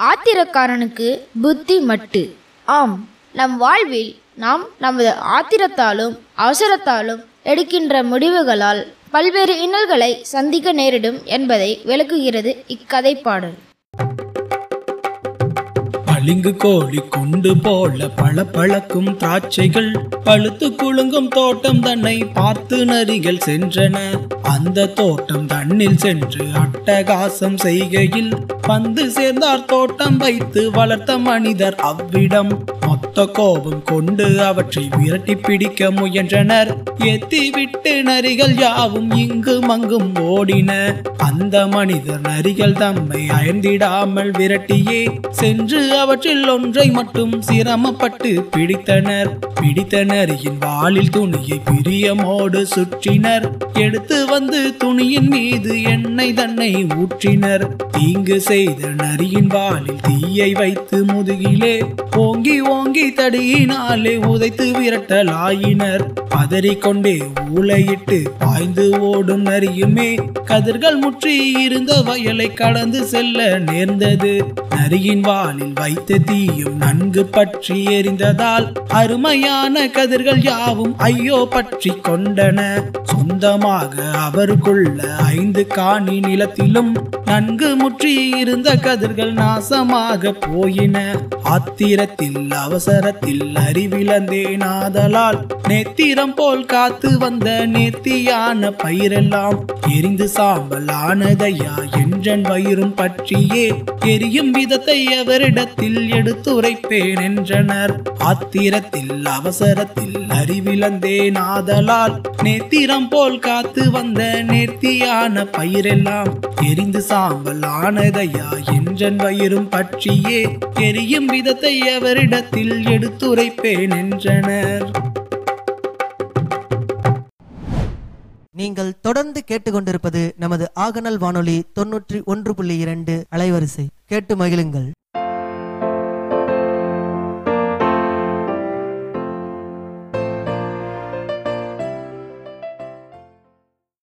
ஆத்திரக்காரனுக்கு புத்தி மட்டு. ஆம் நம் வாழ்வில் நாம் நமது ஆத்திரத்தாலும் அவசரத்தாலும் எடுக்கின்ற முடிவுகளால் பல்வேறு இன்னல்களை சந்திக்க நேரிடும் என்பதை விளக்குகிறது இக்கதை பாடல் பளிங்கு கோழி குண்டு போல பல பழக்கும் திராட்சைகள் பழுத்து குலுங்கும் தோட்டம் தன்னை பார்த்து நரிகள் சென்றன. அந்த தோட்டம் தண்ணில் சென்று அட்டகாசம் செய்கையில் வந்து சேர்ந்தார் தோட்டம் வைத்து வளர்த்த மனிதர். அவ்விடம் மொத்த கோபம் கொண்டு அவற்றை விரட்டி பிடிக்க முயன்றனர். எத்தி விட்டு நரிகள் யாவும் இங்கும் அங்கும் ஓடின. அந்த மனிதர் நரிகள் தம்மை அயர்ந்திடாமல் விரட்டியே சென்று அவற்றில் ஒன்றை மட்டும் சிரமப்பட்டு பிடித்தனர். பிடித்த நரியின் வாளில் துணியை பிரியமோடு சுற்றினர். எடுத்து வந்து துணியின் மீது எண்ணெய் தன்னை ஊற்றினர். தீங்கு செய்த நரியின் வாளில் தீயை வைத்து முதுகிலே ஓங்கி ஓங்கி தடியினாலே உதைத்து விரட்டலாயினர். பதறிக்கொண்டே ஊளையிட்டு பாய்ந்து ஓடும் நரியுமே. கதிர்கள் முற்றி இருந்த வயலை கடந்து செல்ல நேர்ந்தது. நரியின் வாளில் வைத்த தீயும் நன்கு பற்றி எரிந்ததால் அருமையான கதிர்கள் யாவும் ஐயோ பற்றி கொண்டன. சொந்தமாக அவருக்குள்ள ஐந்து காணி நிலத்திலும் நன்கு முற்றி இருந்த கதிர்கள் நாசமாக போயின. ஆத்திரத்தில் அவசரத்தில் அறிவிழந்தேன் ஆதலால் நேத்திரம் போல் காத்து வந்த நேர்த்தியான பயிரெல்லாம் எரிந்து சாம்பல் ஆனதையா என்றன் வயிறும் பற்றியே எரியும் விதத்தை அவரிடத்தில் எடுத்துரைப்பேன் என்றனர். ஆத்திரத்தில் அவசரத்தில் அறிவிழந்தேன் ஆதலால் நேத்திரம் போல் காத்து வந்த நேர்த்தியான பயிரெல்லாம் எரிந்து சாம்பல் ஆனதையா என்றன் வயிறும் பற்றியே எரியும் விதத்தை அவரிடத்தில் எடுத்துரைப்பேன் என்றனர் நீங்கள் தொடர்ந்து கேட்டுக்கொண்டிருப்பது நமது ஆகநல் வானொலி தொன்னூற்றி ஒன்று புள்ளி இரண்டு அலைவரிசை. கேட்டு மகிழுங்கள்.